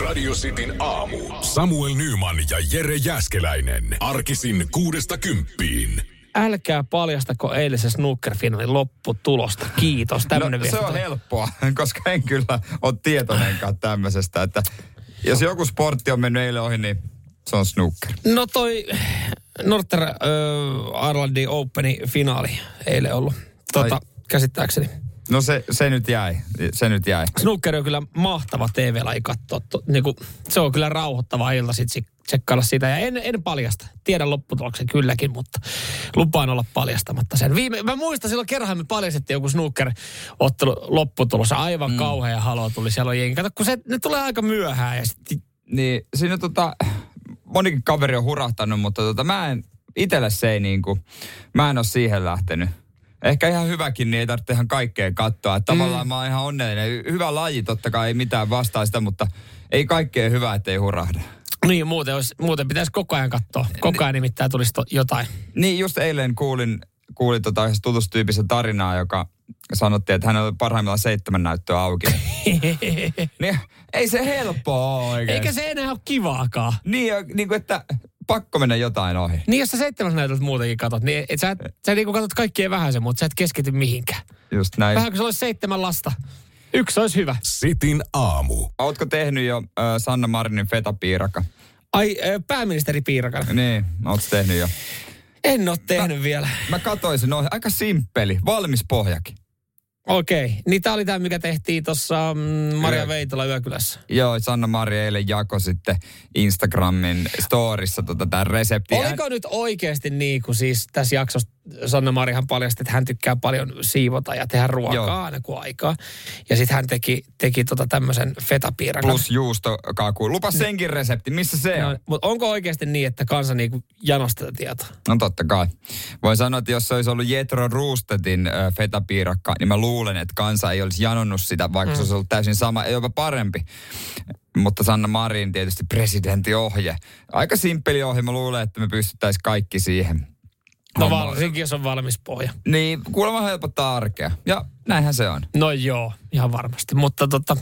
Radio Cityn aamu. Samuel Nyman ja Jere Jäskeläinen. Arkisin kuudesta kymppiin. Älkää paljastako eilisen snookerfinaalin lopputulosta. Kiitos. Tämmönen no, se on helppoa, koska en kyllä ole tietoinenkaan tämmöisestä, että jos joku sportti on mennyt eilen ohi, niin se on snooker. No toi Northern äh, Irelandin Openin finaali eilen ollut. Tota, Ai. käsittääkseni. No se, se nyt jäi, se nyt jäi. Snooker on kyllä mahtava TV-laji katsoa. To, niinku, se on kyllä rauhoittava ilta sitten tsekkailla sitä. Ja en, en paljasta. Tiedän lopputuloksen kylläkin, mutta lupaan olla paljastamatta sen. Viime, mä muistan silloin kerran me paljastettiin joku snooker-ottelu lopputulos. Aivan mm. kauhea halo tuli siellä on jengi. Kato, kun se, ne tulee aika myöhään ja sitten Niin siinä tota, monikin kaveri on hurahtanut, mutta tota, mä en, itelle se ei niinku, mä en ole siihen lähtenyt. Ehkä ihan hyväkin, niin ei tarvitse ihan kaikkea katsoa. Että tavallaan mm. mä oon ihan onnellinen. Hyvä laji, totta kai ei mitään vastaa sitä, mutta ei kaikkea hyvää, ettei hurahda. Niin, muuten, olisi, muuten pitäisi koko ajan katsoa. Koko ajan nimittäin tulisi to, jotain. Niin, just eilen kuulin, kuulin tota yhdessä tutustyypistä tarinaa, joka sanottiin, että hänellä oli parhaimmillaan seitsemän näyttöä auki. niin, ei se helppoa oikein. Eikä se enää ole kivaakaan. Niin, niin kuin, että pakko mennä jotain ohi. Niin jos sä seitsemäs näytöltä muutenkin katot, niin et sä, et, sä niinku katot kaikkien vähäisen, mutta sä et keskity mihinkään. Just näin. Vähän kuin se olisi seitsemän lasta. Yksi olisi hyvä. Sitin aamu. Ootko tehnyt jo äh, Sanna Marinin fetapiiraka? Ai, ö, pääministeri Piirakan. Niin, ootko tehnyt jo? En ole tehnyt vielä. Mä katoisin, no aika simppeli, valmis pohjakin. Okei. Niin tää oli tämä, mikä tehtiin tuossa mm, Maria Yö- Veitola Yökylässä. Joo, Sanna Mari eilen jako sitten Instagramin storissa tota tämän reseptiä. Oliko nyt oikeasti niin kuin siis tässä jaksossa Sanna Marihan paljasti, että hän tykkää paljon siivota ja tehdä ruokaa Joo. aina kuin aikaa. Ja sitten hän teki, teki tota tämmöisen fetapiirakan. Plus juustokaku. Lupa senkin resepti, missä se on? No, mutta onko oikeasti niin, että kansa niinku janostaa tietoa? No totta kai. Voin sanoa, että jos se olisi ollut Jetro Ruustetin äh, fetapiirakka, niin mä luulen, että kansa ei olisi janonnut sitä, vaikka mm. se olisi ollut täysin sama, jopa parempi. Mutta Sanna Marin tietysti presidentin ohje. Aika simppeli ohje, mä luulen, että me pystyttäisiin kaikki siihen. No varsinkin, jos on valmis pohja. Niin, kuulemma helpottaa arkea. Ja näinhän se on. No joo, ihan varmasti. Mutta tota,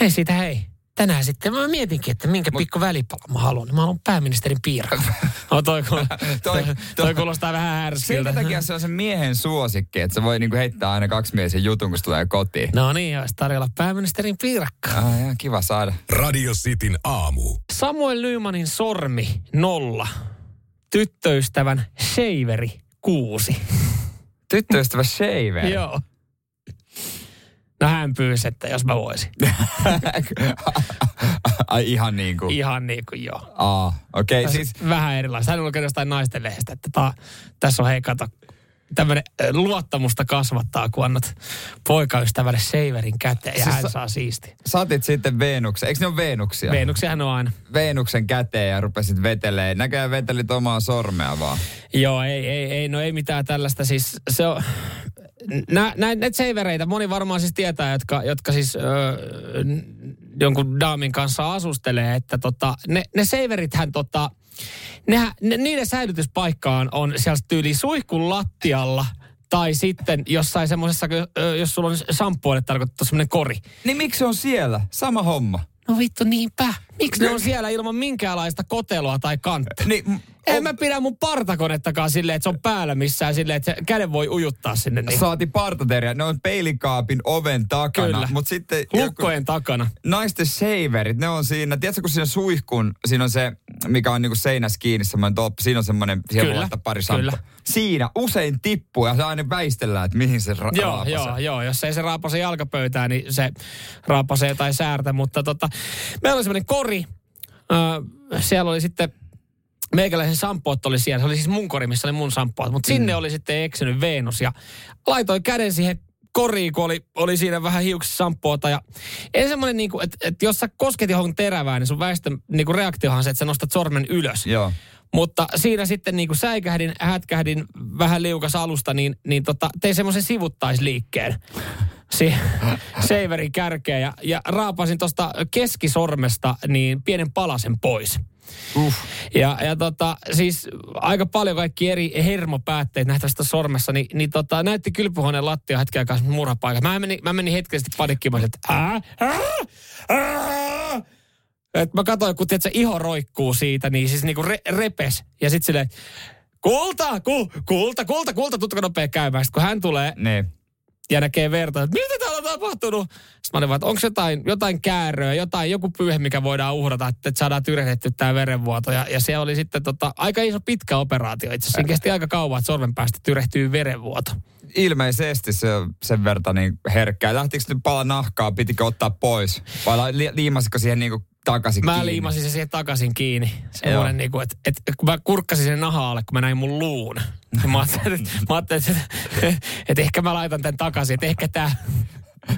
ei siitä hei. Tänään sitten mä mietinkin, että minkä pikku välipala mä haluan. Mä haluan pääministerin piirakka. No toi, toi, toi, Toi- toi kuulostaa vähän härskiltä. Sen takia se on se miehen suosikki, että se voi niinku heittää aina kaksi miesen jutun, kun se tulee kotiin. No niin, olisi tarjolla pääministerin piirakka. Ah, ihan kiva saada. Radio Cityn aamu. Samuel Nymanin sormi nolla. Tyttöystävän Shaveri kuusi. Tyttöystävä Shaver. Joo. No hän pyysi, että jos mä voisin. Ai ihan niin kuin. Ihan niin kuin joo. Aa, okei. Okay, Siis... siis Vähän erilaista. Hän on lukenut jostain naisten lehdestä, että ta, tässä on hei kato, tämmöinen luottamusta kasvattaa, kun annat poikaystävälle Shaverin käteen ja Siis hän sa- saa siisti. saatit sitten Venuksen. Eikö ne ole Venuksia? Venuksiahan on aina. Venuksen käteen ja rupesit vetelee. Näköjään vetelit omaa sormea vaan. Joo, ei, ei, ei, no ei mitään tällaista. Siis se on, nä, nä, näitä seivereitä moni varmaan siis tietää, jotka, jotka siis öö, jonkun daamin kanssa asustelee, että tota, ne, ne seiverithän tota, nehän, ne, niiden säilytyspaikka on, siellä tyyli suihkun lattialla tai sitten jossain semmoisessa, jos sulla on sampuille tarkoitettu semmoinen kori. Niin miksi se on siellä? Sama homma. No vittu niinpä. Miksi ne on siellä ilman minkäänlaista koteloa tai kanttia? Niin, En mä pidä mun partakonettakaan silleen, että se on päällä missään silleen, että se käden voi ujuttaa sinne. Niin. Saati partateria. Ne on peilikaapin oven takana. Kyllä. Mutta sitten joku, Lukkojen takana. naisten shaverit, ne on siinä. Tiedätkö, kun siinä suihkun, siinä on se, mikä on niinku seinässä kiinni, semmoinen toppi. Siinä on semmoinen, siellä voi Kyllä, laittaa pari kyllä. Siinä usein tippuu ja se aina väistellään, että mihin se ra- Joo, raapasee. joo, joo. Jos ei se raapase jalkapöytään, niin se raapasee tai säärtä. Mutta tota, meillä oli semmoinen kori. Öö, siellä oli sitten meikäläisen sampoot oli siellä. Se oli siis mun kori, missä oli mun sampoot. Mutta sinne oli sitten eksynyt Venus ja laitoi käden siihen koriin, kun oli, oli siinä vähän hiuksissa sampoota. Ja ei semmoinen, niin että, että jos sä kosket johonkin terävään, niin sun väestön niin kuin reaktiohan on se, että sä nostat sormen ylös. Joo. Mutta siinä sitten niin kuin säikähdin, hätkähdin vähän liukas alusta, niin, niin tota, tein semmoisen sivuttaisliikkeen. Si- Seiverin kärkeä ja, ja raapasin tuosta keskisormesta niin pienen palasen pois. Uh. Ja, ja tota, siis aika paljon kaikki eri hermopäätteet nähtävästä sormessa, niin, niin tota, näytti kylpyhuoneen lattia hetken aikaa murhapaikka. Mä menin, mä menin hetkellisesti panikkimaan, että ää, ää, ää. Et mä katsoin, kun tiedät, se iho roikkuu siitä, niin siis niinku re, repes. Ja sitten silleen, kulta, ku, kulta, kulta, kulta, tuttuko nopea käymään. Sitten kun hän tulee Niin. Ja näkee verta, että mitä täällä on tapahtunut? Sitten mä olin vaan, että onko jotain, jotain kääröä, jotain, joku pyyhe, mikä voidaan uhrata, että, saadaan tyrehdetty tämä verenvuoto. Ja, ja se oli sitten tota, aika iso pitkä operaatio itse asiassa. Kesti aika kauan, että sormen päästä tyrehtyy verenvuoto. Ilmeisesti se sen verran niin herkkää. Lähtikö nyt pala nahkaa, pitikö ottaa pois? Vai li- liimasiko siihen niin kuin takaisin Mä kiinni? liimasin se siihen takaisin kiinni. Semmoinen niinku, että et, kun mä kurkkasin sen naha-alle, kun mä näin mun luun. Niin mä ajattelin, että, mä ajattelin, että, että ehkä mä laitan tämän takaisin, että ehkä tää,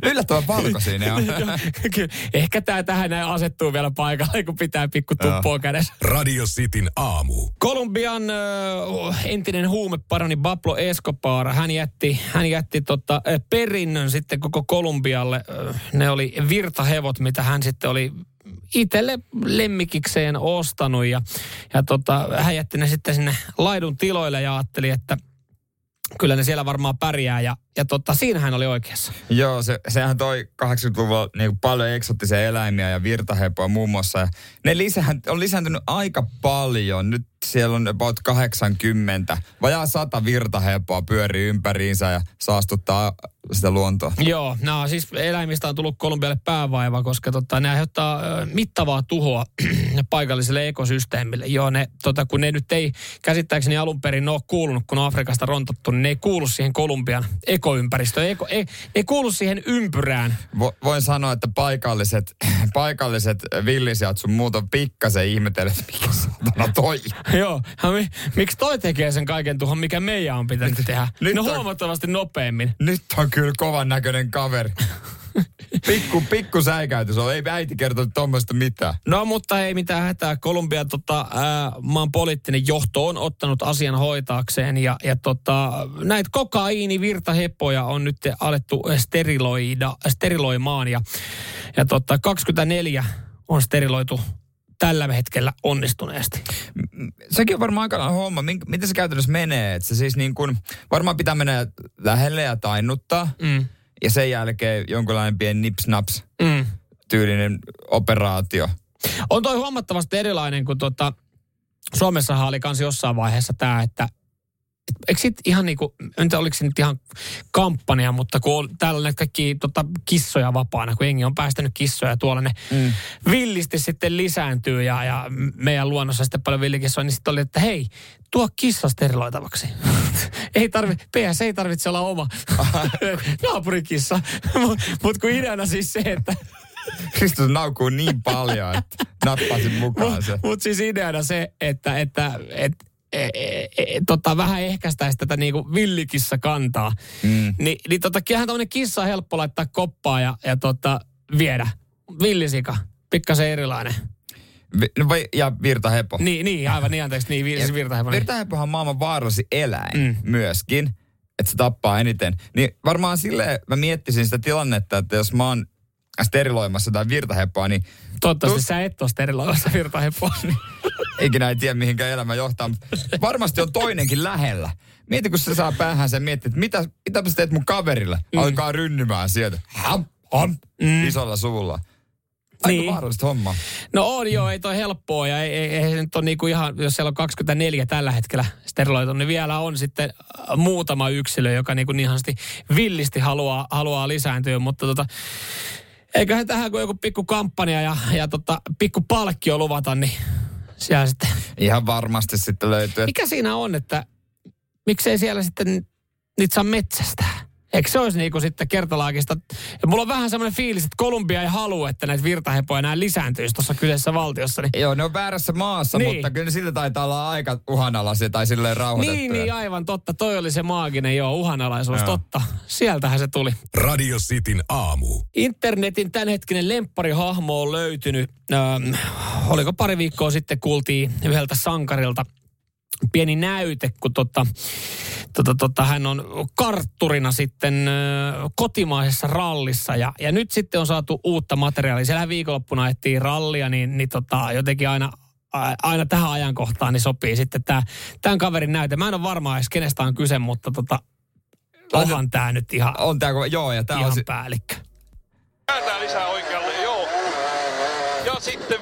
Yllättävän valko siinä on. kyllä, ehkä tää tähän näin asettuu vielä paikalle, kun pitää pikku tuppoa kädessä. Radio Cityn aamu. Kolumbian ö, entinen huumeparoni Pablo Escobar, hän jätti, hän jätti tota, perinnön sitten koko Kolumbialle. Ne oli virtahevot, mitä hän sitten oli itselle lemmikikseen ostanut ja, ja tota, hän jätti ne sitten sinne laidun tiloille ja ajatteli, että kyllä ne siellä varmaan pärjää ja, ja tota, siinä hän oli oikeassa. Joo, se, sehän toi 80-luvulla niin paljon eksottisia eläimiä ja virtahepoa muun muassa. Ja ne lisähän, on lisääntynyt aika paljon. Nyt siellä on about 80. Vajaa 100 virtahepoa pyörii ympäriinsä ja saastuttaa sitä luontoa. Joo, no siis eläimistä on tullut Kolumbialle päävaiva, koska tota, ne aiheuttaa mittavaa tuhoa paikalliselle ekosysteemille. Joo, ne, tota, kun ne nyt ei käsittääkseni alun perin ole kuulunut, kun on Afrikasta rontattu, niin ne ei kuulu siihen Kolumbian ekoympäristöön. Eko, ei, ei kuulu siihen ympyrään. Vo, voin sanoa, että paikalliset, paikalliset villisijat sun muuta pikkasen ihmetellyt, että mikä satana toi. Joo, mi, miksi toi tekee sen kaiken tuhon, mikä meidän on pitänyt tehdä? nyt no on- huomattavasti nopeammin. Nyt on kyllä kovan näköinen kaveri. Pikku, pikku säikäytys on. Ei äiti kertonut tuommoista mitään. No mutta ei mitään hätää. Kolumbian tota, ää, maan poliittinen johto on ottanut asian hoitaakseen ja, ja tota, näitä kokaiinivirtaheppoja on nyt alettu steriloida, steriloimaan ja, ja tota, 24 on steriloitu tällä hetkellä onnistuneesti. Sekin on varmaan aikanaan homma. Miten se käytännössä menee? Että se siis niin kuin, varmaan pitää mennä lähelle ja tainnuttaa. Mm. Ja sen jälkeen jonkinlainen pieni nips-naps Mm. tyylinen operaatio. On toi huomattavasti erilainen kuin tota, Suomessahan oli kans jossain vaiheessa tämä, että et, eikö sit ihan niinku, en tiedä oliko se nyt ihan kampanja, mutta kun on täällä näitä kaikki tota, kissoja vapaana, kun jengi on päästänyt kissoja tuolla, ne mm. villisti sitten lisääntyy ja, ja meidän luonnossa sitten paljon villikissoja, niin sitten oli, että hei, tuo kissa steriloitavaksi. ei tarvi, PS ei tarvitse olla oma naapurikissa, mutta mut kun ideana siis se, että Kristus naukuu niin paljon, että nappasin mukaan se. Mutta siis ideana se, että, että et, e, e, e, tota, vähän ehkäistäisi tätä niinku villikissa kantaa. Mm. Ni, niin tota, kyllähän tämmöinen kissa on helppo laittaa koppaa ja, ja tota, viedä. Villisika, pikkasen erilainen. No vai, ja virtahepo. Niin, niin aivan niin, anteeksi, niin, vi, siis virtahevonen. Virtahepohan on maailman vaarallisin eläin Mm. myöskin, että se tappaa eniten. Niin varmaan silleen mä miettisin sitä tilannetta, että jos mä oon steriloimassa jotain virtahepoa, niin Toivottavasti Tus- sä et ole steriloimassa virtahepoa. Niin. ikinä ei tiedä mihinkä elämä johtaa. Varmasti on toinenkin lähellä. Mieti, kun se saa päähän sen miettiä, että mitä, mitä sä teet mun kaverille? Mm. Alkaa rynnymään sieltä. Ham, ham, mm. isolla suulla. Aika Niin. vaarallista hommaa. No on joo, ei toi helppoa ja ei, ei, ei se nyt ole niinku ihan, jos siellä on 24 tällä hetkellä steriloitu, niin vielä on sitten äh, muutama yksilö, joka niinku niin villisti haluaa, haluaa lisääntyä, mutta tota, eiköhän tähän kun joku pikku kampanja ja, ja tota, pikku palkkio luvata, niin siellä sitten, Ihan varmasti sitten löytyy. mikä siinä on, että miksei siellä sitten niitä saa metsästää? Eikö se olisi niinku sitten kertalaakista? Ja mulla on vähän semmoinen fiilis, että Kolumbia ei halua, että näitä virtahepoja enää lisääntyisi tuossa kyseisessä valtiossa. Niin Joo, ne on väärässä maassa, Niin. mutta kyllä ne siltä taitaa olla aika uhanalaisia tai silleen rauhoitettuja. Niin, niin, aivan totta. Toi oli se maaginen, joo, uhanalaisuus, Joo. totta. Sieltähän se tuli. Radio Cityn aamu. Internetin tämänhetkinen lempparihahmo on löytynyt. Ähm, oliko pari viikkoa sitten kuultiin yhdeltä sankarilta pieni näyte, kun tota, tota, tota, hän on kartturina sitten ö, kotimaisessa rallissa. Ja, ja nyt sitten on saatu uutta materiaalia. Siellä viikonloppuna ajettiin rallia, niin, niin tota, jotenkin aina aina tähän ajankohtaan niin sopii sitten tämä, tämän kaverin näyte. Mä en ole varma edes kenestä on kyse, mutta tota, onhan tämä nyt ihan, On tää, joo, ja tää ihan on se, päällikkö. Kääntää lisää oikealle, joo. Ja sitten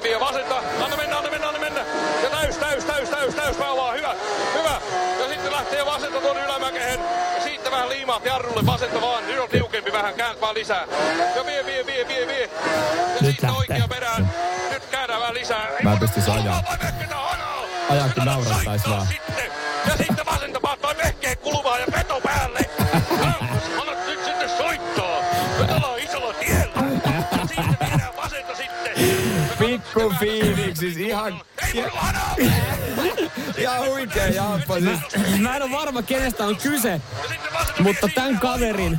vasenta vaan. Nyt on tiukempi vähän, käänt vaan lisää. Ja vie, vie, vie, vie, vie. Ja Nyt sitten lähtee. oikea perään. Nyt käännä vähän lisää. Mä en pystyisi ajaa. Anna naurattais vaan. Sitten. Ja sitten vasenta paattoi vehkeen kulmaa ja veto päälle. Anna nyt sitten soittaa. Me ollaan isolla tiellä. Ja siitä viedään vasenta sitten. Pikku fiiliksis, ihan, Ei mulla hanaa. ihan huikea jaappa. Siis. Mä en ole varma, kenestä on kyse, Ja sitten mutta tämän kaverin.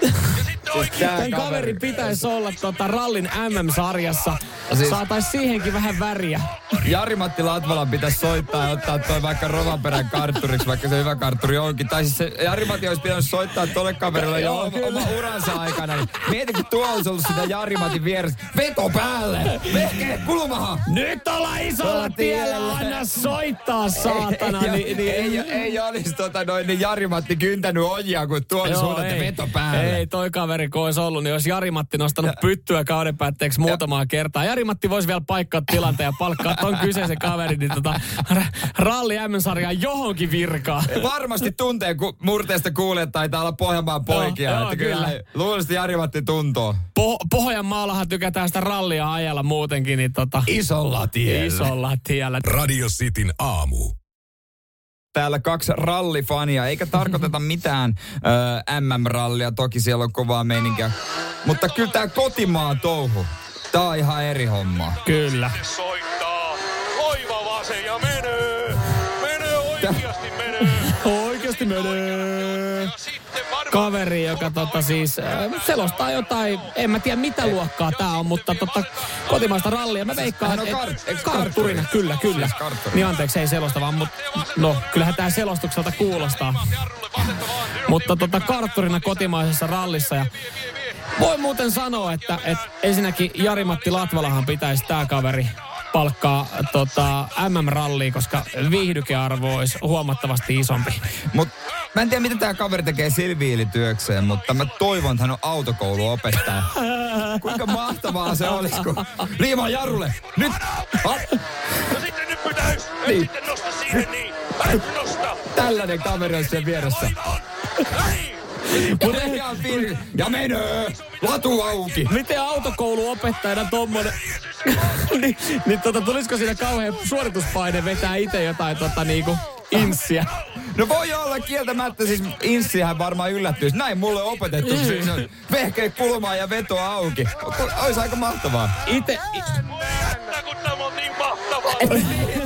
Tää tämän kaveri. kaverin pitäisi olla tota rallin MM-sarjassa. Siis- Saatais siihenkin vähän väriä. Jari-Matti Latvalan pitäisi soittaa ja ottaa toi vaikka Rovanperän kartturiksi, vaikka se hyvä kartturi onkin. Tai siis se Jari-Matti olisi pitänyt soittaa tolle kaverille jo oma, oma uransa aikana. Niin mieti, kun tuolla olisi ollut sitä Jari-Matin vieressä. Veto päälle! Vehkeet kulmahan! Nyt ollaan isolla tiellä, anna soittaa saatana. ei, niin, niin, ei, ei, ei olisi tota noin, niin Jari-Matti kyntänyt ojia, kun tuolla suuntaan, että veto päälle. Ei, toi kaveri kun olisi ollut, niin olisi Jari-Matti nostanut pyttyä kauden päätteeksi muutamaa kertaa. Jari-Matti voisi vielä paikkaa tilanteen ja palkkaa ton kyseisen kaverin, niin tota, ralli M-sarjaan johonkin virkaa. Varmasti tuntee, kun murteesta kuulee, että taitaa olla Pohjanmaan poikia. Joo, että joo, kyllä. kyllä. Luulisin, Jari-Matti tuntoo. Po- Pohjanmaallahan tykätään sitä rallia ajalla muutenkin, niin tota, Isolla tiellä. isolla tiellä. Radio Cityn aamu. täällä kaksi rallifania, eikä tarkoiteta mitään ö, MM-rallia, toki siellä on kovaa meininkiä. Mutta kyllä tää kotimaan touhu, tää on ihan eri homma. Kyllä. Vasen ja menee. Menee oikeasti menee. Oikeasti menee. Kaveri, joka tota siis äh, selostaa jotain, en mä tiedä mitä luokkaa tää on, mutta tota kotimaista rallia. Mä veikkaan, et- eikö kartturina, kyllä, kyllä. Siis kartturina. Niin anteeksi, ei selosta vaan, mutta no, kyllähän tää selostukselta kuulostaa. Mutta tota kartturina kotimaisessa rallissa ja voi muuten sanoa, että, että ensinnäkin Jari-Matti Latvalahan pitäisi tää kaveri palkkaa tota, MM-ralliin, koska viihdykearvo olisi huomattavasti isompi. Mut mä en tiedä, mitä tää kaveri tekee silviilityökseen, mutta mä toivon, että hän on autokouluopettaja. Kuinka mahtavaa se olisi, kun liimaa jarrulle. Nyt! Ha! Ja sitten nyt. Et Niin. sitten nosta siihen niin. Nosta. Tällainen kaveri on sen vieressä. Mutta ihan fiilis. Ja menee! Latu auki! Miten autokouluopettajana tommonen... niin, niin tota, tulisiko siinä kauhean suorituspaine vetää itse jotain tota niinku inssiä? No voi olla kieltämättä, siis Inssihän varmaan yllättyisi. Näin mulle on opetettu, kun siinä on vehkeet kulmaa ja veto auki. Olisi aika mahtavaa. Ite, Että kun tämä on niin mahtavaa.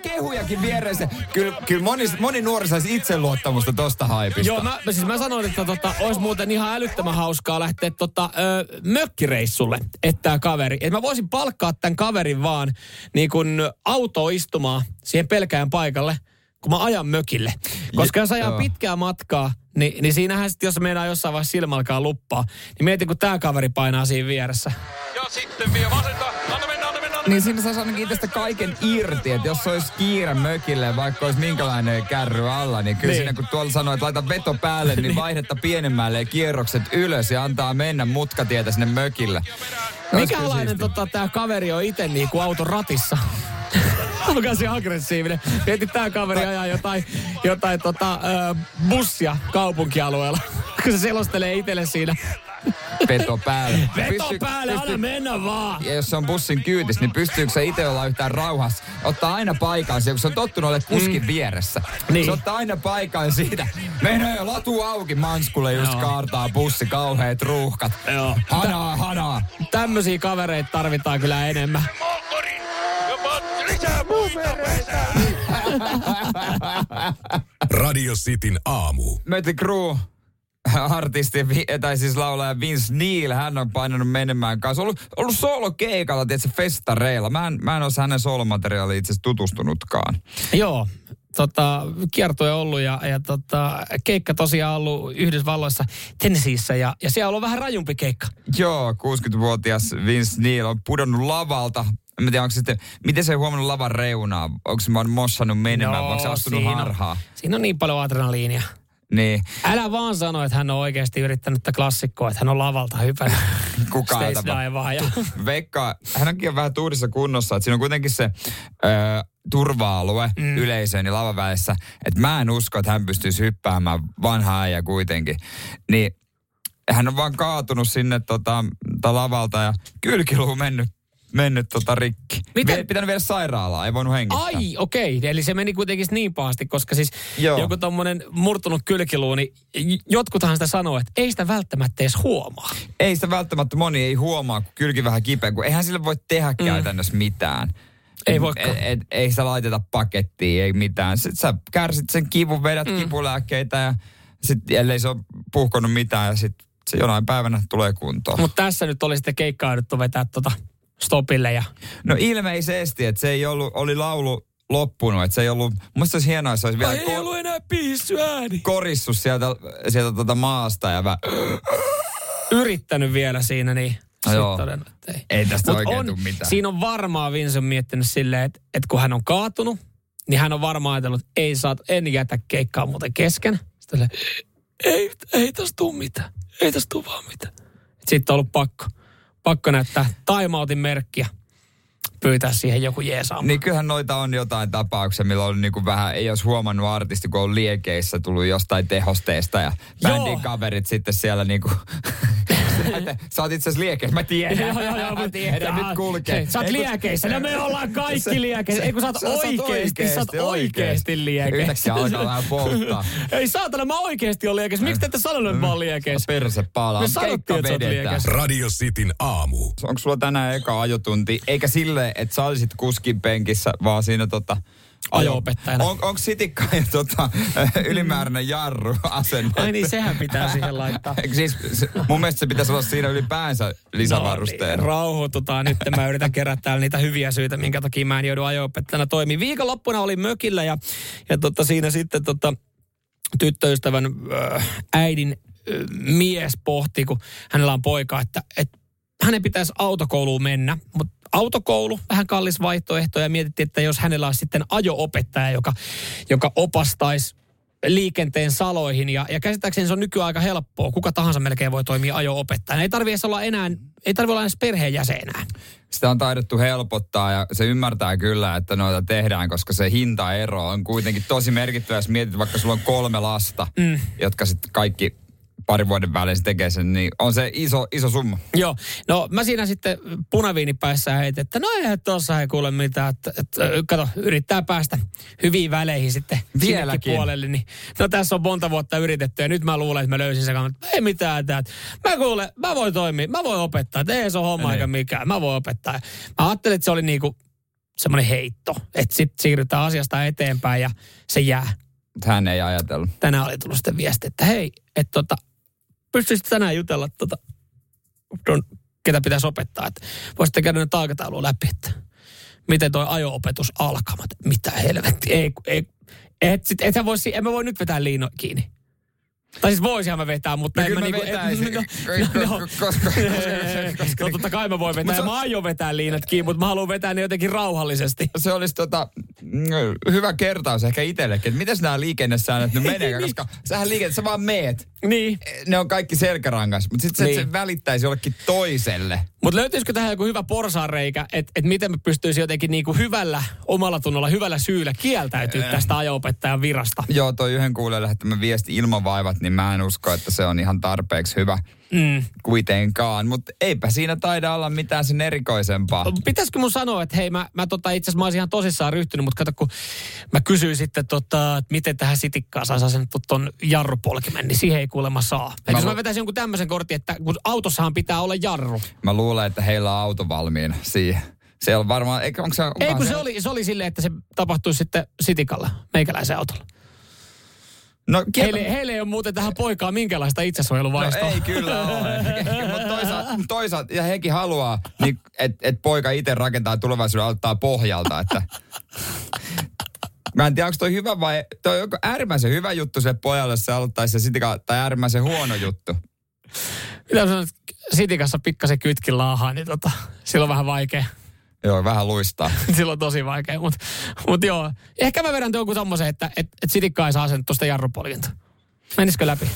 Kehujakin vieressä. Kyllä, kyllä moni, moni nuori saisi itseluottamusta tosta haipista. Joo, mä, siis mä sanoin, että tota, olisi muuten ihan älyttömän hauskaa lähteä tota, ö, mökkireissulle, että tää kaveri. Että mä voisin palkkaa tämän kaverin vaan niin kun auto istumaan siihen pelkään paikalle, kun mä ajan mökille. Koska jos ajaa joo. pitkää matkaa, niin, niin siinähän sitten, jos meinaa jossain vaiheessa silmä alkaa luppaa, niin mieti, kun tää kaveri painaa siinä vieressä. Ja sitten vie vasenta. Niin siinä saisi ainakin tästä kaiken irti, että jos olisi kiire mökille, vaikka olisi minkälainen kärry alla, niin kyllä Niin. siinä kun tuolla sanoo, että laita veto päälle, niin vaihdetta pienemmälle ja kierrokset ylös ja antaa mennä mutkatietä sinne mökille. Kyllä Mikälainen tota, tää kaveri on itse niinku auton ratissa? Onko se aggressiivinen? Mieti, tää kaveri ajaa jotain, jotain tota, ö, bussia kaupunkialueella. Kun se selostelee itselle siinä. Veto päälle. Veto Pystyy- päälle, pystyy- anna mennä vaan. ja jos se on bussin kyytis, niin pystyykö se itse olla yhtään rauhassa? Ottaa aina paikan kun se on tottunut olemaan kuskin mm. vieressä. Niin. Se ottaa aina paikan siitä. Menee latu auki, manskulle just Joo. kaartaa bussi, kauheat ruuhkat. Joo. Hanaa, hanaa. Tämmöisiä kavereita tarvitaan kyllä enemmän. Radio Cityn aamu. Mötley Crue artisti, vi- tai siis laulaja Vince Neil, hän on painanut menemään kanssa. Ollut, ollut solo-keikalla, tiedätkö, festareilla. Mä en, mä en ole hänen solomateriaaliin itse asiassa tutustunutkaan. Joo, tota, kiertoja ollut ja, ja tota, keikka tosiaan ollut Yhdysvalloissa Tennesseeissä ja, ja siellä on ollut vähän rajumpi keikka. Joo, 60-vuotias Vince Neil on pudonnut lavalta. En mä tiedä, onko sitten, miten se ei huomannut lavan reunaa? Onko se vaan mossannut menemään, vai onko se astunut siinä harhaa? Siinä on niin paljon adrenaliinia. Niin, Älä vaan sano, että hän on oikeasti yrittänyt tätä klassikkoa, että hän on lavalta hypännyt. kuka divea ja... Veikka, hänkin on vähän tuurissa kunnossa, että siinä on kuitenkin se ö, turva-alue mm. yleisöön ja lavan välissä, että mä en usko, että hän pystyisi hyppäämään vanha äijä kuitenkin. Niin hän on vaan kaatunut sinne tota lavalta ja kylkiluu mennyt, mennyt tota rikki. Miten- Pitänyt viedä sairaalaa, ei voinut hengittää. Ai, okei. Okay. Eli se meni kuitenkin niin pahasti, koska siis Joo. joku tommonen murtunut kylkiluu, niin jotkuthan sitä sanoo, että ei sitä välttämättä edes huomaa. Ei sitä välttämättä moni ei huomaa, kun kylki vähän kipeä, kun eihän sille voi tehdä mm. käytännössä mitään. Ei. Et, et, ei sitä laiteta pakettiin, ei mitään. Sitten sä kärsit sen kivun, vedät mm. kipulääkkeitä ja sitten ellei se ole puhkonut mitään ja sitten se jonain päivänä tulee kuntoon. Mutta tässä nyt oli sitten keikkauduttu vetää tota stopille ja No ilmeisesti, että se ei ollut, oli laulu loppunut, että se ei ollut, musta olisi hienoa, jos olisi vielä Ai, ei ollut enää ääni. korissu sieltä, sieltä tuota maasta ja vä, Yrittänyt vielä siinä, niin No joo. todennut, ei. ei tästä Mut oikein on, tule mitään. Siinä on varmaan Vince on miettinyt silleen, että, että kun hän on kaatunut, niin hän on varmaan ajatellut, että ei saat, en jätä keikkaa muuten kesken. Sitten ei, ei tästä tuu mitään. Ei tästä tuu vaan mitään. Sitten on ollut pakko, pakko näyttää timeoutin merkkiä. Pyytää siihen joku jeesaamaan. Niin kyllähän noita on jotain tapauksia, millä on niinku vähän, ei olisi huomannut artisti, kun on liekeissä tullut jostain tehosteesta ja bändin Joo. kaverit sitten siellä niinku... Että Sä oot itse asiassa liekeissä, mä tiedän. Joo, joo, joo, mä tiedän, nyt kulkee. hei, Sä oot liekeissä. No me ollaan kaikki liekeissä. Ei kun sä oot oikeesti, sä oot oikeesti liekeissä. Yhtäkkiä alkaa vähän polttaa. Ei saatana, mä oikeesti olen liekeissä. Miksi te ette sanonut, että mä oon liekeissä? Perse palaa. Me sanottiin, että sä oot liekeissä. Radio Cityn aamu. Onko sulla tänään eka ajotunti? Eikä sille, että sä olisit kuskin penkissä, vaan siinä tota... Ajo-opettajana. On, onko sitikka ja tota, ylimääräinen jarru asenne? Ai niin, sehän pitää siihen laittaa. Siis, se, mun mielestä se pitäisi olla siinä ylipäänsä lisävarusteena. No niin, rauhoitutaan nyt. Mä yritän kerätä täällä niitä hyviä syitä, minkä takia mä en joudu ajo-opettajana toimimaan. Viikonloppuna olin mökillä ja, ja tota, siinä sitten tota, tyttöystävän äh, äidin äh, mies pohti, kun hänellä on poika, että, että hänen pitäisi autokouluun mennä, mutta autokoulu, vähän kallis vaihtoehto ja mietittiin, että jos hänellä olisi sitten ajo-opettaja, joka, joka opastaisi liikenteen saloihin ja, ja käsittääkseni se on nykyään aika helppoa. Kuka tahansa melkein voi toimia ajo-opettajana. Ei tarvitse olla enää, ei tarvitse olla edes perheenjäsenää. Sitä on taidettu helpottaa ja se ymmärtää kyllä, että noita tehdään, koska se hintaero on kuitenkin tosi merkittävä, jos mietit vaikka sulla on kolme lasta, mm. jotka sitten kaikki parin vuoden välein se tekee sen, niin on se iso, iso summa. Joo, no mä siinä sitten punaviinipäissä heitin, että no ei tuossa ei kuule mitään, että, että kato, yrittää päästä hyviin väleihin sitten Vieläkin. puolelle. Niin, no tässä on monta vuotta yritetty ja nyt mä luulen, että mä löysin sen kanssa, että ei mitään, että mä kuulen, mä voin toimia, mä voin opettaa, että ei se ole homma Niin. eikä mikään, mä voin opettaa. Mä ajattelin, että se oli niinku semmoinen heitto, että sitten siirrytään asiasta eteenpäin ja se jää. Hän ei ajatellut. Tänään oli tullut sitten viesti, että hei, että tota, pystyisit tänään jutella tota, ton, ketä pitäisi opettaa, että voisitte käydä aikataulua läpi, että miten toi ajo-opetus alkaa. Mitä helvetti, ei, ei, et, sit, et sä vois, en mä voi nyt vetää liino kiinni. Tai siis voisinhan mä vetää, mutta No en mä mä niinku... vetäisin, no, no, koska- koska- no totta kai mä voin vetää, Mut mä aion vetää liinat kiinni, mutta mä haluan vetää ne jotenkin rauhallisesti. Se olisi tota, mm, hyvä kertaus ehkä itsellekin, että miten nämä liikennesäännöt nyt menee, koska sähän liikenne, sä vaan meet. Niin. Ne on kaikki selkärangas, mutta sitten Niin. se, se välittäisi jollekin toiselle. Mutta löytyisikö tähän joku hyvä porsaanreikä, että et miten mä pystyisin jotenkin niinku hyvällä omalla tunnolla, hyvällä syyllä kieltäytyä tästä ajo-opettajan virasta? Joo, toi yhden kuulijan lähettämä viesti ilman vaivat, niin mä en usko, että se on ihan tarpeeksi hyvä Mm. kuitenkaan. Mutta eipä siinä taida olla mitään sen erikoisempaa. Pitäisikö mun sanoa, että hei, mä, mä tota, itse asiassa mä olisin ihan tosissaan ryhtynyt, mutta kato, kun mä kysyin sitten, tota, että miten tähän sitikkaan saisi asennettu ton jarrupolkimen, niin siihen ei kuulemma saa. Et Mä jos mä vetäisin jonkun tämmöisen kortin, että kun autossahan pitää olla jarru. Mä luulen, että heillä on auto valmiina siihen. Se on varmaan, onko se, Ei, kun se oli, se oli silleen, että se tapahtuisi sitten sitikalla, meikäläisen autolla. No, kieltä- Heille, heille ei ole muuten tähän poikaan minkälaista itsesuojeluvaistoa. No ei kyllä ole. Mutta toisaalta, toisaalta, ja hekin haluaa, niin, että et poika itse rakentaa tulevaisuuden auttaa pohjalta. Että. Mä en tiedä, onko toi hyvä vai... Toi on äärimmäisen hyvä juttu se pojalle, jos se aloittaisi se sitika, tai äärimmäisen huono juttu. Mitä sanoit, sitikassa pikkasen kytkin laahaa, niin tota, silloin vähän vaikea. Joo, vähän luistaa. silloin tosi vaikea, mutta mut joo. Ehkä mä vedän jonkun tommosen, että et, et sitikka ei saa sen tuosta jarrupolkinta. Menisikö läpi?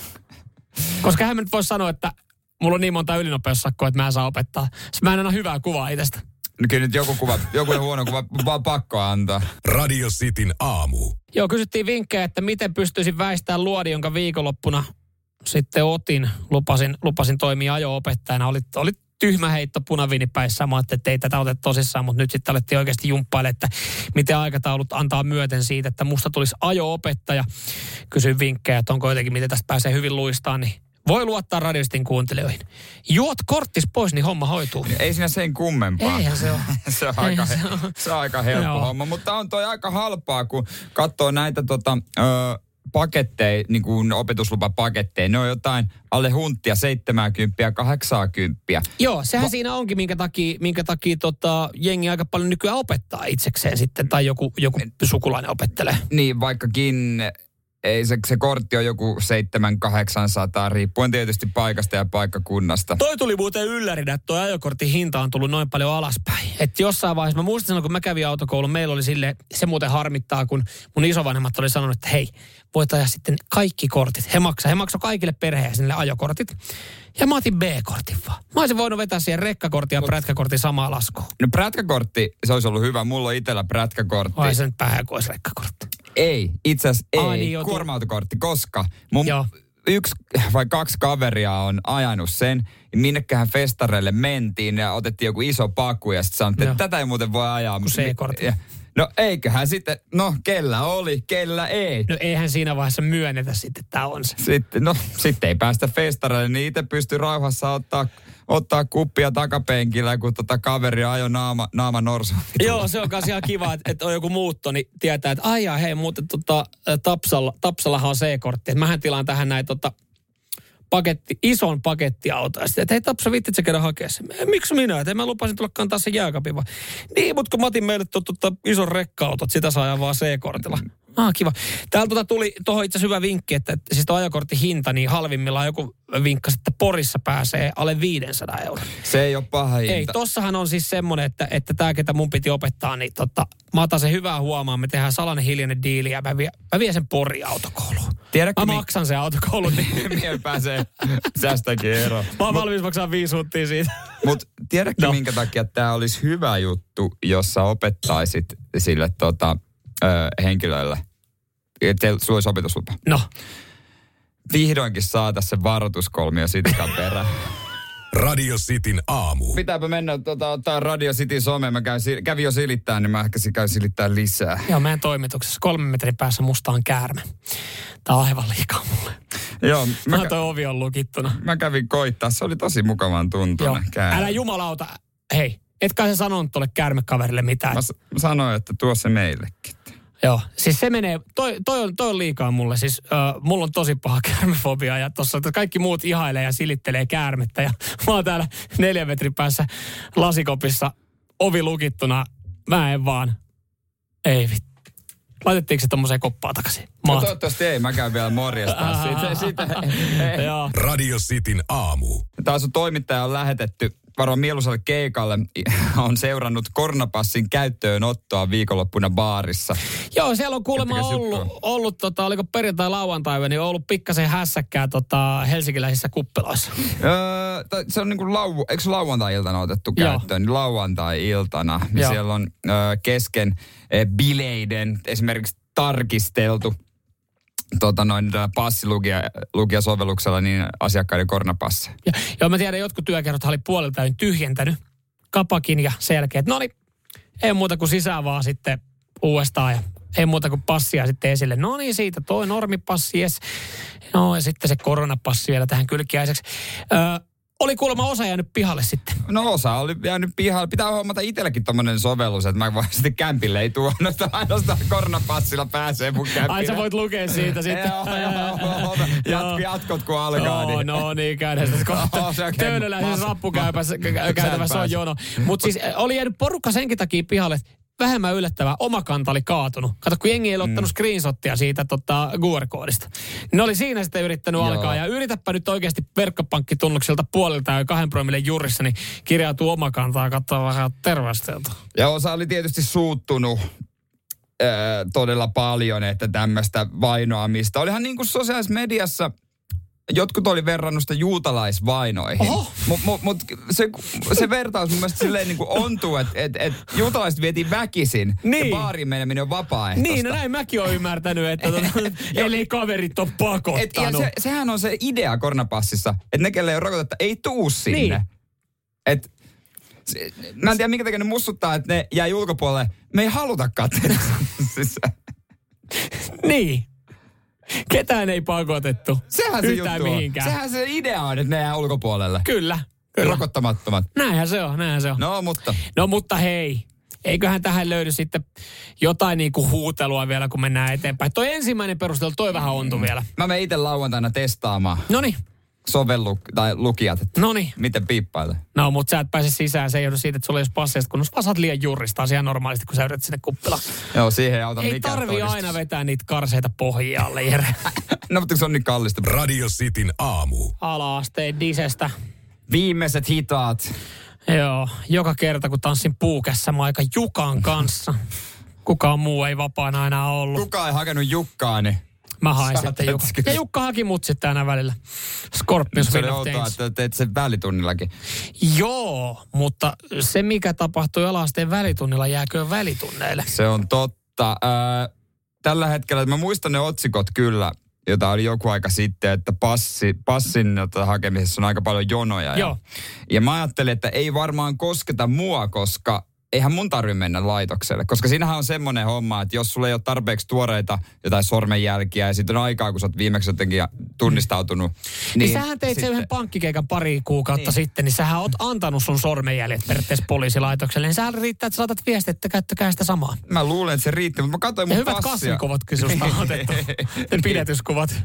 Koska hän nyt voisi sanoa, että mulla on niin monta ylinopeussakkoa, että mä en saa opettaa. Siis mä en anna hyvää kuvaa itsestä. No kyllä nyt joku, kuva, joku huono kuva vaan pakko antaa. Radio Cityn aamu. Joo, kysyttiin vinkkejä, että miten pystyisin väistämään luodi, jonka viikonloppuna sitten otin. Lupasin, lupasin toimia ajo-opettajana. Oli, oli tyhmä heitto punaviinipäissä. Mä että ei tätä oteta tosissaan, mutta nyt sitten alettiin oikeasti jumppaille, että miten aikataulut antaa myöten siitä, että musta tulisi ajo-opettaja. Kysyin vinkkejä, että onko jotenkin, miten tästä pääsee hyvin luistaan, niin voi luottaa radiostin kuuntelijoihin. Juot korttis pois, niin homma hoituu. Ei siinä sen kummempaa. Eihän se ole. se, on aika, se ole. se on aika helppo Joo. homma, mutta on toi aika halpaa, kun katsoo näitä tota, ö, paketteja, niin kuin opetuslupapaketteja. Ne on jotain alle hunttia 70 80. Joo, sehän siinä onkin, minkä takia, minkä takia tota, jengi aika paljon nykyään opettaa itsekseen sitten, tai joku, joku sukulainen opettelee. Niin, vaikkakin ei se, se kortti on joku 700-800, riippuen tietysti paikasta ja paikkakunnasta. Toi tuli muuten yllärinä, että toi ajokortin hinta on tullut noin paljon alaspäin. Että jossain vaiheessa, mä muistan silloin, kun mä kävin autokoulun, meillä oli sille, se muuten harmittaa, kun mun isovanhemmat oli sanonut, että hei, voit ajaa sitten kaikki kortit. He maksaa, he maksoi kaikille perheenjäsenille ajokortit. Ja mä otin B-kortin vaan. Mä olisin voinut vetää siihen rekkakortin ja prätkäkortin samaa laskuun. No prätkäkortti, se olisi ollut hyvä. Mulla on itsellä prätkäkortti. Ai se nyt päähän kuin olisi rekkakortti. Ei, itse asiassa ei. Ai niin, Kuorma-autokortti, koska mun Joo. yksi vai kaksi kaveria on ajanut sen. ja Minnekähän festareille mentiin ja otettiin joku iso paku ja sitten sanottiin, että tätä ei muuten voi ajaa. C-kortti. No eiköhän sitten, no kellä oli, kellä ei. No eihän siinä vaiheessa myönnetä sitten, että tämä on se. Sitten, no, sitten ei päästä festareille, niin itse pystyy rauhassa ottaa, ottaa kuppia takapenkillä, kun tota kaveri ajo naama, naama norsu. Joo, se on myös ihan kiva, että, että on joku muutto, niin tietää, että aijaa, hei muuten tota, Tapsalla, Tapsallahan on C-kortti. Mähän tilaan tähän näin tota, paketti, ison pakettiauto. Ja sitten, että hei Tapsa, viittit sä käydä hakea sen? "Eh, Miksi minä? Että mä lupasin tulla kantaa sen jääkapin vaan. Niin, mutta kun mä otin meille tuon tota, ison rekka-autot, sitä saa vaan C-kortilla. Ah, kiva. Täällä tota tuli tuohon itse hyvä vinkki, että, että siis tuo ajokortin hinta, niin halvimmillaan joku vinkkasi, että Porissa pääsee alle 500 euroa. Se ei ole paha hinta. Ei, tossahan on siis semmoinen, että, että tämä, ketä mun piti opettaa, niin tota, mä otan sen hyvää huomaan, me tehdään salainen hiljainen diili ja mä vien, mä vien sen pori autokouluun. Tiedätkö, Mä mi- maksan sen autokoulun, niin Mie pääsee säästäkin eroon. mä oon valmis maksaa viisi siitä. Mutta tiedätkö, no. minkä takia tämä olisi hyvä juttu, jos sä opettaisit sille tota, ö, henkilölle, että sulla olisi opetuslupa. No, Vihdoinkin saataisiin se varoituskolmio sitkan perään. Radio Cityn aamu. Pitääpä mennä tota, ottaa Radio City someen. Mä käyn, kävin jo silittää, niin mä ehkä käyn silittää lisää. joo, meidän toimituksessa kolmen metrin päässä musta on käärme. Tää on aivan liikaa mulle. Joo, mä, Mä kä- ovi on lukittuna. mä kävin koittaa. Se oli tosi mukavan käärme. Älä jumalauta. Hei, etkä sä sanonut tuolle käärmekaverille mitään. Mä, s- mä sanoin, että tuo se meillekin. Joo, siis se menee, toi, toi, on, toi on liikaa mulle. Siis äh, mulla on tosi paha käärmefobia ja tossa että kaikki muut ihailee ja silittelee käärmettä. Ja mä oon täällä neljän metrin päässä lasikopissa, ovi lukittuna. Mä en vaan. Ei vittu. Laitettiinko se tommoseen koppaan takaisin? No toivottavasti ei, mä käyn vielä morjestaa. Siitä, siitä, Joo. Radio Cityn aamu. Taas sun toimittaja on lähetetty varmaan mieluisalle keikalle, on seurannut koronapassin käyttöönottoa viikonloppuna baarissa. Joo, siellä on kuulemma Kertokas ollut, juttua. ollut tota, oliko perjantai lauantai, niin on ollut pikkasen hässäkkää tota, helsinkiläisissä kuppeloissa. Öö, se on niin kuin lau, eikö lauantai-iltana otettu Joo. käyttöön? Niin lauantai-iltana. Niin Joo. siellä on öö, kesken e, bileiden esimerkiksi tarkisteltu tota noin, tällä passilukija-sovelluksella niin asiakkaiden koronapassi. Ja, joo, mä tiedän, jotkut työkerrot oli puolelta tyhjentänyt kapakin ja sen että no niin, ei muuta kuin sisään vaan sitten uudestaan ja ei muuta kuin passia sitten esille. No niin, siitä toi normipassi, yes. No ja sitten se koronapassi vielä tähän kylkiäiseksi. Öö, oli kuulemma osa jäänyt pihalle sitten. No osa oli jäänyt pihalle. Pitää hommata itselläkin tommonen sovellus, että mä voin sitten kämpille ei tuo ainoastaan, ainoastaan koronapassilla pääsee mun kämpille. Ai sä voit lukea siitä sitten. Joo, joo, joo. Jatko, jatkot kun alkaa. Joo, niin. no niin, käydään sitten Oh, kohta. rappukäypässä mas- käytävässä on jono. Mutta siis äh, oli jäänyt porukka senkin takia pihalle, vähemmän yllättävää, oma kanta oli kaatunut. Kato, kun jengi ei ole ottanut screenshottia siitä tota, QR-koodista. Ne oli siinä sitten yrittänyt Joo. alkaa. Ja yritäpä nyt oikeasti verkkopankkitunnuksilta puolelta ja kahden promille jurissa, niin kirjautuu oma kantaa katsoa vähän terveysteltä. Ja osa oli tietysti suuttunut. todella paljon, että tämmöistä vainoamista. Olihan niin kuin sosiaalisessa mediassa jotkut oli verrannut sitä juutalaisvainoihin. Mutta mut, mut, se, se vertaus mun mielestä silleen niin kuin ontuu, että et, et juutalaiset vietiin väkisin Niin. ja baariin meneminen on vapaaehtoista. Niin, no näin mäkin olen ymmärtänyt, että tota, eli kaverit on Et, pakottanut. se, sehän on se idea koronapassissa, että ne, kelle ei ole rokotetta, ei tuu sinne. Niin. Et, se, mä en tiedä, minkä takia ne mussuttaa, että ne jäi ulkopuolelle. Me ei haluta katsoa. siis, Niin. Ketään ei pakotettu. sehän se juttu on. mihinkään. Sehän se idea on, että ne jää ulkopuolelle. Kyllä. Kyllä. Rokottamattomat. Näinhän se on, näinhän se on. No, mutta No mutta hei, eiköhän tähän löydy sitten jotain niinku huutelua vielä, kun mennään eteenpäin. Toi ensimmäinen perustelu, toi vähän ontu vielä. mä menen itse lauantaina testaamaan Noni, sovellu tai lukijat, että noni. miten piippailee. No, mutta sä et pääse sisään. Se ei joudu siitä, että sulla ei ole passeista, kun vaan saat liian juristaa ihan normaalisti, kun sä yrität sinne kuppilaan. Joo, siihen ei auta Ei mikään tarvi todistus. aina vetää niitä karseita pohjia alle, Jere. No, mutta se on niin kallista. Radio Cityn aamu. Ala-asteen disestä. Viimeiset hitaat. Joo, joka kerta kun tanssin puukessa mä aika Jukan kanssa. Kukaan muu ei vapaana enää ollut. Kuka ei hakenut Jukkaa, niin Mä hain Sä sitten Jukka. Ja Jukka haki mut sitten aina välillä. Scorpions se outoa, että teet sen välitunnillakin. Joo, mutta se mikä tapahtui alasteen välitunnilla jääkö välitunneille. Se on totta. Ää, tällä hetkellä, mä muistan ne otsikot kyllä, jota oli joku aika sitten, että passi, passin tota, hakemisessa on aika paljon jonoja. Joo. Ja, ja mä ajattelin, että ei varmaan kosketa mua, koska eihän mun tarvi mennä laitokselle. Koska siinähän on semmoinen homma, että jos sulla ei ole tarpeeksi tuoreita jotain sormenjälkiä ja sitten on aikaa, kun sä oot viimeksi jotenkin tunnistautunut. Niin, niin sähän teit sen yhden pankkikeikan pari kuukautta niin. sitten, niin sähän oot antanut sun sormenjäljet periaatteessa poliisilaitokselle. Niin sähän riittää, että saatat viestiä, että käyttäkää sitä samaa. Mä luulen, että se riitti, mutta mä katsoin Ja mun hyvät passia. kasvikuvat kyllä susta on otettu. Ne pidetyskuvat.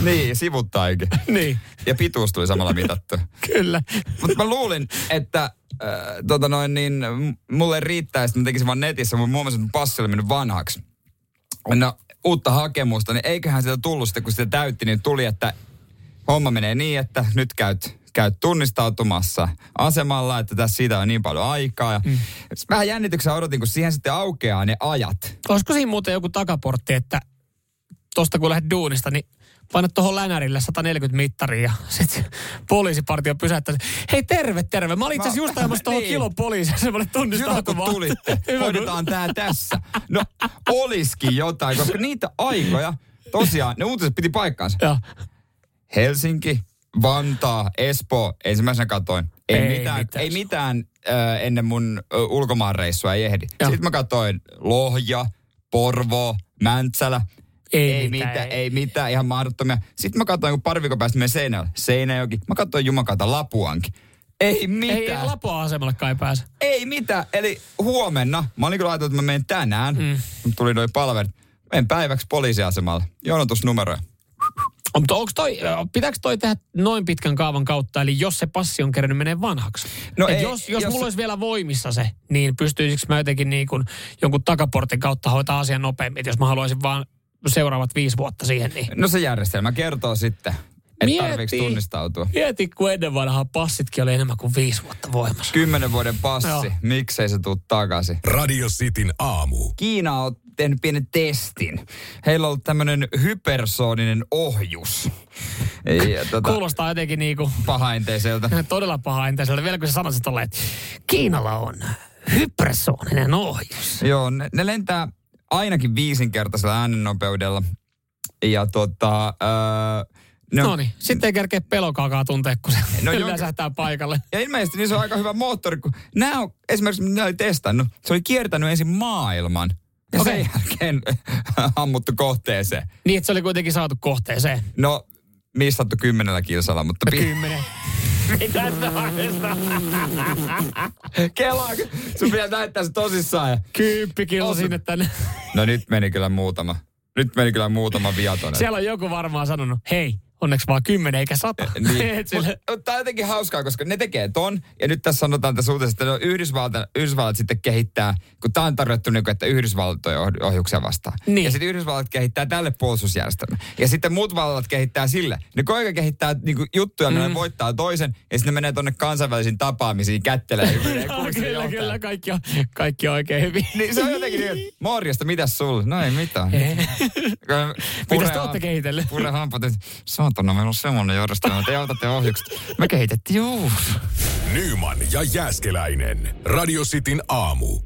niin, sivuttaikin. niin, Ja pituus tuli samalla mitattu. kyllä. Mutta mä luulin, että äh, tota noin, niin, mulle riittäisi, että mä tekisin vaan netissä, mutta muun muassa passi oli mennyt vanhaksi. No, uutta hakemusta, niin eiköhän sitä tullut sitten, kun sitä täytti, niin tuli, että homma menee niin, että nyt käyt, käyt tunnistautumassa asemalla, että tässä siitä on niin paljon aikaa. Ja mm. Vähän jännityksellä odotin, kun siihen sitten aukeaa ne ajat. Olisiko siinä muuten joku takaportti, että tosta kun lähdet duunista, niin painat tuohon länärille 140 mittaria ja sitten poliisipartio pysäyttää. Hei terve, terve. Mä olin itse asiassa just ajamassa tuohon Niin. kilon poliisia semmoinen Hyvä, kun tunnistautumaan. tulitte. Hyvä, kun- Hoidetaan tää tässä. No, olisikin jotain, koska niitä aikoja, tosiaan, ne uutiset piti paikkaansa. Joo. Helsinki, Vantaa, Espoo, ensimmäisenä katoin. Ei, Ei mitään, mitään. ei mitään äh, ennen mun äh, ulkomaanreissua ei ehdi. Joo. Sitten mä katsoin Lohja, Porvoo, Mäntsälä. Ei ei mitään, mitään, ei. ei mitään, ihan mahdottomia. Sitten mä katsoin, kun pari viikon päästä menen Seinäjoelle. Seinäjoki. Mä katsoin Jumakata Lapuankin. Ei mitään. Ei Lapoa asemalle kai pääse. Ei mitään. Eli huomenna, mä olin kyllä ajatellut, että mä menen tänään, mm. kun tuli noin palvelut. Menen päiväksi poliisiasemalle. Jonotusnumeroja. On, Mutta onko toi, pitääkö toi tehdä noin pitkän kaavan kautta, eli jos se passi on kerännyt menee vanhaksi? No Et ei, jos, jos, jos- mulla olisi vielä voimissa se, niin pystyisikö mä jotenkin niin kuin jonkun takaportin kautta hoitaa asian nopeammin, Et jos mä haluaisin vaan seuraavat viisi vuotta siihen, niin No se järjestelmä kertoo sitten, että Mieti. tarviiko tunnistautua. mieti, kun ennen vanhaa passitkin oli enemmän kuin viisi vuotta voimassa. Kymmenen vuoden passi, Joo. miksei se tuu takaisin. Radio Cityn aamu. Kiina on tehnyt pienen testin. Heillä on ollut tämmöinen hypersooninen ohjus. Ja, tota, Kuulostaa jotenkin niin kuin pahinteiseltä. todella paha enteiseltä. Vielä kun sä sanoisit tolleen, että Kiinalla on hypersooninen ohjus. Joo, ne, ne lentää ainakin viisinkertaisella äänennopeudella. Ja tota... Öö, ne on- No niin, sitten ei kerkeä pelokaakaan tuntea, kun se No no, läsähtää paikalle. Ja ilmeisesti niin se on aika hyvä moottori, kun nämä on, esimerkiksi mitä ne oli testannut, se oli kiertänyt ensin maailman. Ja Okei. sen jälkeen ammuttu kohteeseen. Niin, että se oli kuitenkin saatu kohteeseen. No, missattu kymmenellä kilsalla, mutta... pi- Kymmenen. Tässä vaiheessa. Kelaa, sun pitää näyttää se tosissaan. Ja... Kymppi kilsa Osu- sinne tänne. No nyt meni kyllä muutama. Nyt meni kyllä muutama viatonen. Siellä on joku varmaan sanonut, hei, onneksi vaan kymmenen eikä sata. Niin. Et sille- tää on jotenkin hauskaa, koska ne tekee ton. Ja nyt tässä sanotaan tässä uutisessa, että no Yhdysvallat, Yhdysvallat sitten kehittää, kun tää on tarjottu niin kuin, että oh- ohjuksia vastaan. Niin. Ja sitten Yhdysvallat kehittää tälle puolustusjärjestelmän. Ja sitten muut vallat kehittää sille. Ne koika kehittää niin kuin, juttuja, millä ne voittaa toisen. Ja sitten ne menee tonne kansainvälisiin tapaamisiin kättelee. kyllä, kyllä, kaikki on, kaikki on oikein hyvin. Niin se on jotenkin niin, että morjesta, mitäs sulla? No ei mitään. Mitäs te ootte kehitellyt? Pure hampat, että saatana, meillä on semmoinen järjestelmä, te autatte ohjukset. Me kehitettiin juu. Nyman ja Jääskeläinen. Radio Cityn aamu.